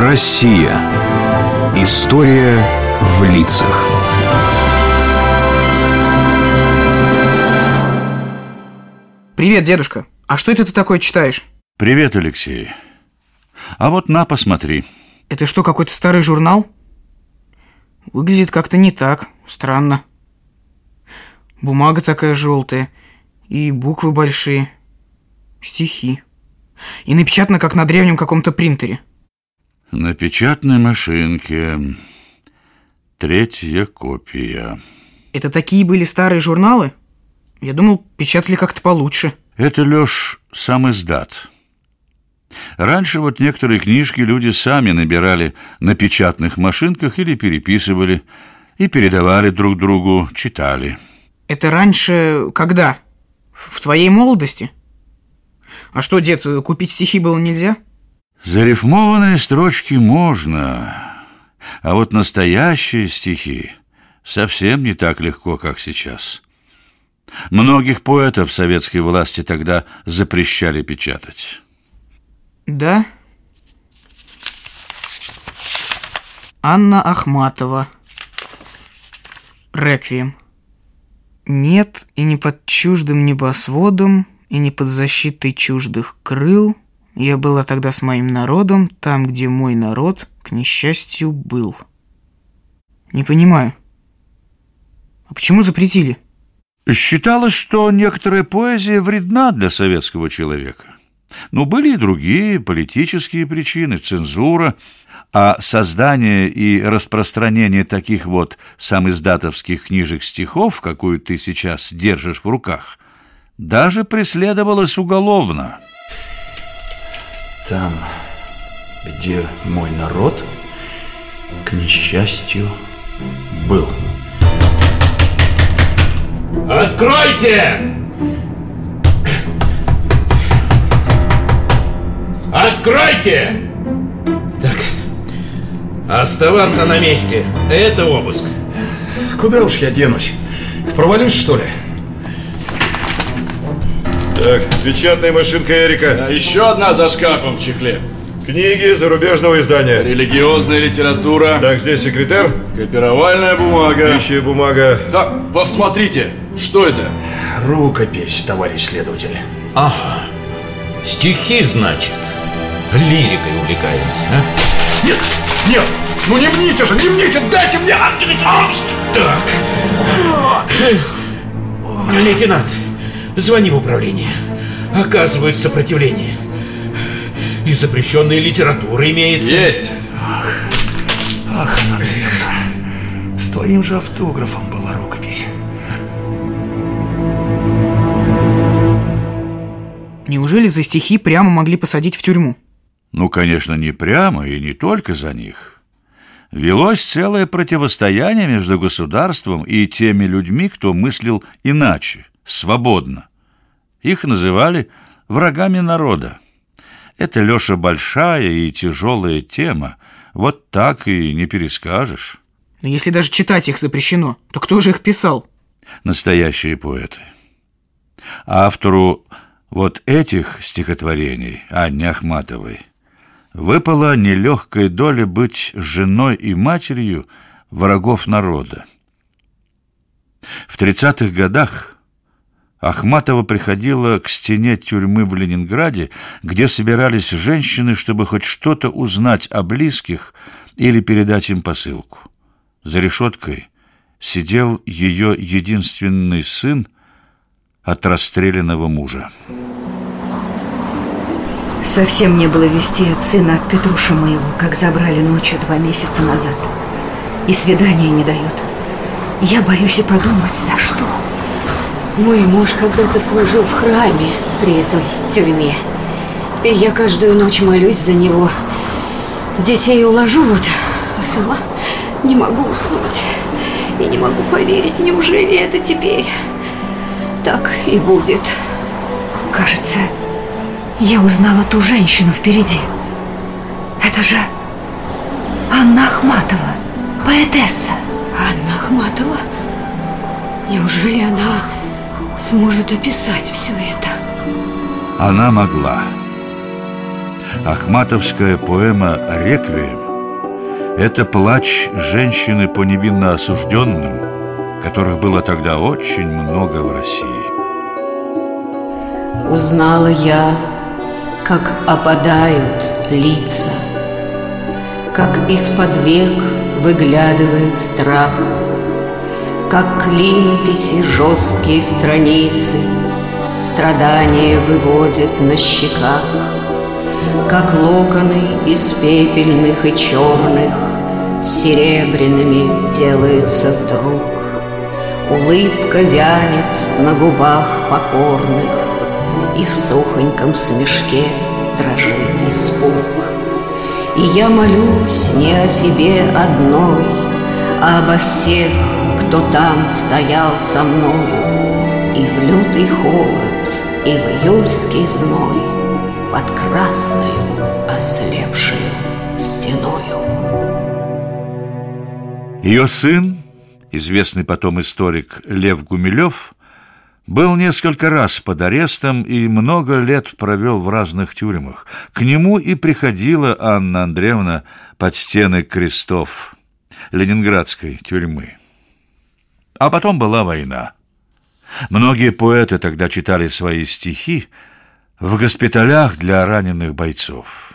Россия. История в лицах. Привет, дедушка. А что это ты такое читаешь? Привет, Алексей. А вот на, посмотри. Это что, какой-то старый журнал? Выглядит как-то не так. Странно. Бумага такая желтая. И буквы большие. Стихи. И напечатано, как на древнем каком-то принтере. На печатной машинке. Третья копия. Это такие были старые журналы? Я думал, печатали как-то получше. Это, Лёш, сам издат. Раньше вот некоторые книжки люди сами набирали на печатных машинках или переписывали и передавали друг другу, читали. Это раньше когда? В твоей молодости? А что, дед, купить стихи было нельзя? Зарифмованные строчки можно, а вот настоящие стихи совсем не так легко, как сейчас. Многих поэтов советской власти тогда запрещали печатать. Да? Анна Ахматова. Реквием. Нет, и не под чуждым небосводом, и не под защитой чуждых крыл. Я была тогда с моим народом, там, где мой народ, к несчастью, был. Не понимаю. А почему запретили? Считалось, что некоторая поэзия вредна для советского человека. Но были и другие политические причины, цензура, а создание и распространение таких вот самиздатовских книжек-стихов, какую ты сейчас держишь в руках, даже преследовалось уголовно. Там, где мой народ, к несчастью, был. Откройте! Откройте! Так, оставаться на месте. Это обыск. Куда уж я денусь? Провалюсь, что ли? Так, печатная машинка Эрика. А еще одна за шкафом в чехле. Книги зарубежного издания. Религиозная литература. Так, здесь секретарь. Копировальная бумага. Пищая бумага. Так, посмотрите, что это? Рукопись, товарищ следователь. Ага. Стихи, значит. Лирикой увлекаемся, а? Нет, нет, ну не мните же, не мните, дайте мне... Так. Лейтенант, звони в управление. Оказывают сопротивление. И запрещенная литература имеется. Есть. Ах, наверное. С твоим же автографом была рукопись. Неужели за стихи прямо могли посадить в тюрьму? Ну, конечно, не прямо и не только за них. Велось целое противостояние между государством и теми людьми, кто мыслил иначе, свободно. Их называли врагами народа. Это, Леша, большая и тяжелая тема. Вот так и не перескажешь. Но если даже читать их запрещено, то кто же их писал? Настоящие поэты. А автору вот этих стихотворений, Анне Ахматовой, выпала нелегкая доля быть женой и матерью врагов народа. В 30-х годах Ахматова приходила к стене тюрьмы в Ленинграде, где собирались женщины, чтобы хоть что-то узнать о близких или передать им посылку. За решеткой сидел ее единственный сын от расстрелянного мужа. Совсем не было вести от сына от Петруша моего, как забрали ночью два месяца назад. И свидания не дает. Я боюсь и подумать, за что. Мой муж когда-то служил в храме при этой тюрьме. Теперь я каждую ночь молюсь за него. Детей уложу вот, а сама не могу уснуть. И не могу поверить, неужели это теперь так и будет. Кажется, я узнала ту женщину впереди. Это же Анна Ахматова, поэтесса. Анна Ахматова? Неужели она сможет описать все это? Она могла. Ахматовская поэма «Реквием» — это плач женщины по невинно осужденным, которых было тогда очень много в России. Узнала я, как опадают лица, Как из-под век выглядывает страх, Как клинописи жесткие страницы Страдания выводят на щеках, Как локоны из пепельных и черных Серебряными делаются вдруг. Улыбка вянет на губах покорных, И в сухоньком смешке дрожит испуг. И я молюсь не о себе одной, А обо всех, кто там стоял со мною, И в лютый холод, и в июльский зной, Под красною ослепшую стеною. Ее сын, известный потом историк Лев Гумилев, был несколько раз под арестом и много лет провел в разных тюрьмах. К нему и приходила Анна Андреевна под стены крестов ленинградской тюрьмы. А потом была война. Многие поэты тогда читали свои стихи в госпиталях для раненых бойцов.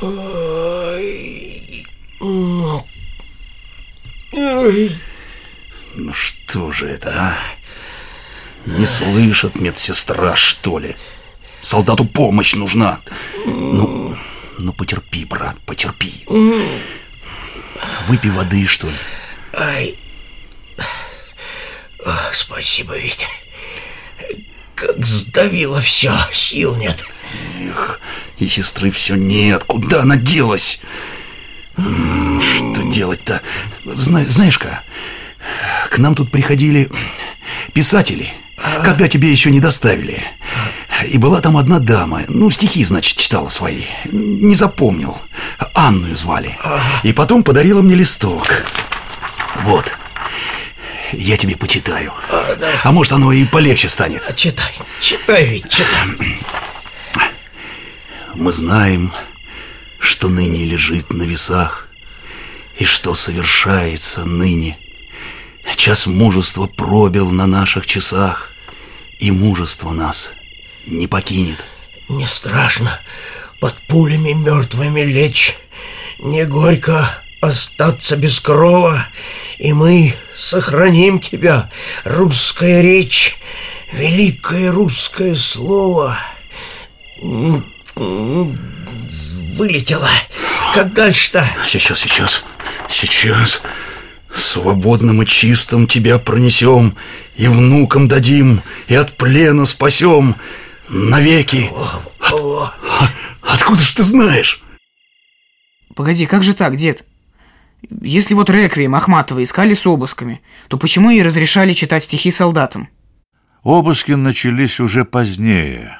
Ой. Ой. Ну что же это, а? Не слышит медсестра, что ли? Солдату помощь нужна. Ну, ну потерпи, брат, потерпи. Выпей воды, что ли. Ай. О, спасибо, Витя. Как сдавило все, сил нет. Эх, и сестры все нет. Куда она делась? Что делать-то? Зна знаешь-ка, к нам тут приходили писатели, когда тебе еще не доставили. И была там одна дама, ну, стихи, значит, читала свои. Не запомнил. Анну звали. И потом подарила мне листок. Вот. Я тебе почитаю. А, да. а может, оно и полегче станет. А, читай, читай, ведь читай. Мы знаем, что ныне лежит на весах, и что совершается ныне. Час мужества пробил на наших часах, и мужество нас не покинет. Не страшно под пулями мертвыми лечь, не горько остаться без крова, и мы сохраним тебя, русская речь, великое русское слово. Вылетело. Как дальше-то? Сейчас, сейчас, сейчас. Свободным и чистым тебя пронесем, И внукам дадим, и от плена спасем навеки. От... Откуда ж ты знаешь? Погоди, как же так, дед? Если вот Реквием Ахматова искали с обысками, то почему ей разрешали читать стихи солдатам? Обыски начались уже позднее,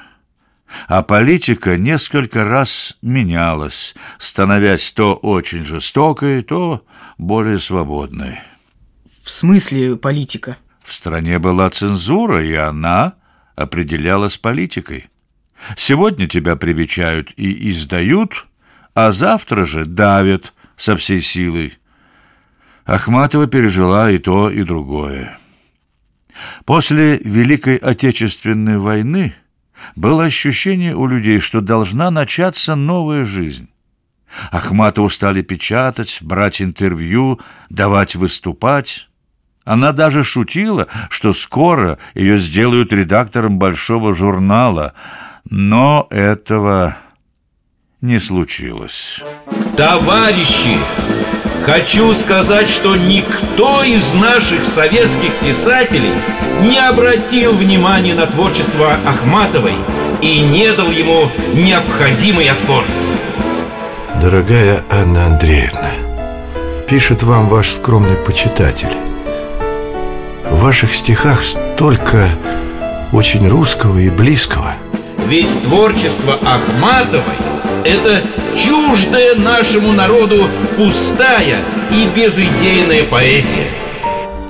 а политика несколько раз менялась, становясь то очень жестокой, то более свободной. В смысле политика? В стране была цензура, и она определялась политикой. Сегодня тебя привечают и издают, а завтра же давят со всей силой. Ахматова пережила и то, и другое. После Великой Отечественной войны было ощущение у людей, что должна начаться новая жизнь. Ахматову стали печатать, брать интервью, давать выступать. Она даже шутила, что скоро ее сделают редактором большого журнала, но этого не случилось. Товарищи, хочу сказать, что никто из наших советских писателей не обратил внимания на творчество Ахматовой и не дал ему необходимый отпор. Дорогая Анна Андреевна, пишет вам ваш скромный почитатель. В ваших стихах столько очень русского и близкого. Ведь творчество Ахматовой – это чуждая нашему народу пустая и безидейная поэзия.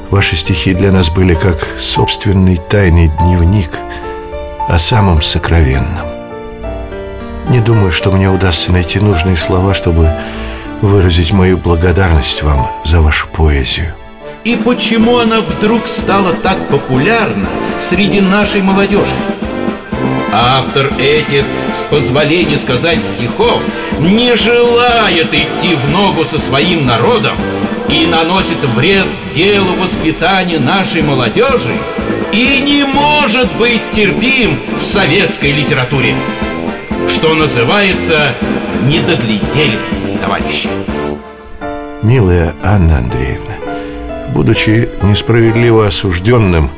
Ваши стихи для нас были как собственный тайный дневник о самом сокровенном. Не думаю, что мне удастся найти нужные слова, чтобы выразить мою благодарность вам за вашу поэзию. И почему она вдруг стала так популярна среди нашей молодежи? Автор этих, с позволения сказать стихов, не желает идти в ногу со своим народом и наносит вред делу воспитания нашей молодежи и не может быть терпим в советской литературе. Что называется, не доглядели, товарищи. Милая Анна Андреевна, будучи несправедливо осужденным,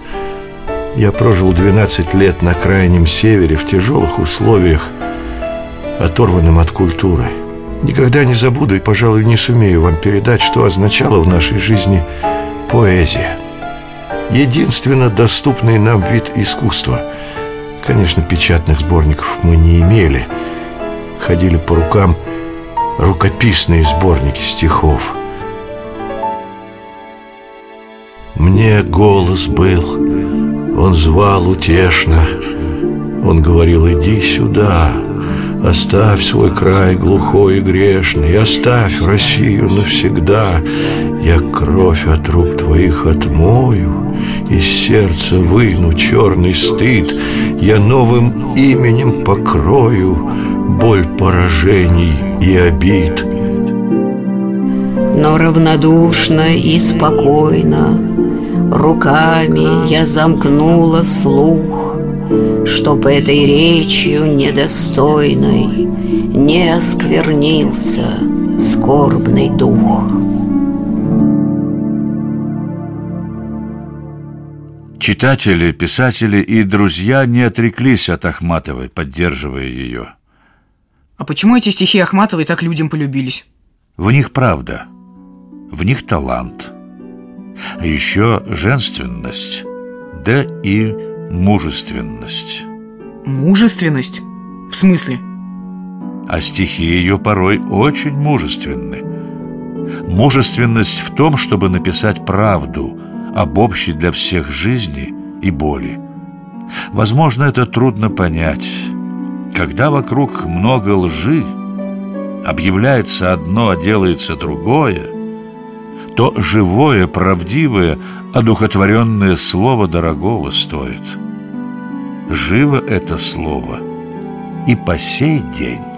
я прожил 12 лет на крайнем севере в тяжелых условиях, оторванным от культуры. Никогда не забуду и, пожалуй, не сумею вам передать, что означало в нашей жизни поэзия. Единственно доступный нам вид искусства. Конечно, печатных сборников мы не имели. Ходили по рукам рукописные сборники стихов. Мне голос был он звал утешно. Он говорил, иди сюда Оставь свой край глухой и грешный Оставь Россию навсегда. Я кровь от рук твоих отмою Из сердца выну черный стыд. Я новым именем покрою Боль поражений и обид Но равнодушно и спокойно Руками я замкнула слух, Чтоб этой речью недостойной Не осквернился скорбный дух. Читатели, писатели и друзья не отреклись от Ахматовой, поддерживая ее. А почему эти стихи Ахматовой так людям полюбились? В них правда, в них талант – а еще женственность, да и мужественность. Мужественность? В смысле? А стихи ее порой очень мужественны. Мужественность в том, чтобы написать правду об общей для всех жизни и боли. Возможно, это трудно понять. Когда вокруг много лжи, объявляется одно, а делается другое – то живое, правдивое, одухотворенное слово дорогого стоит. Живо это слово и по сей день.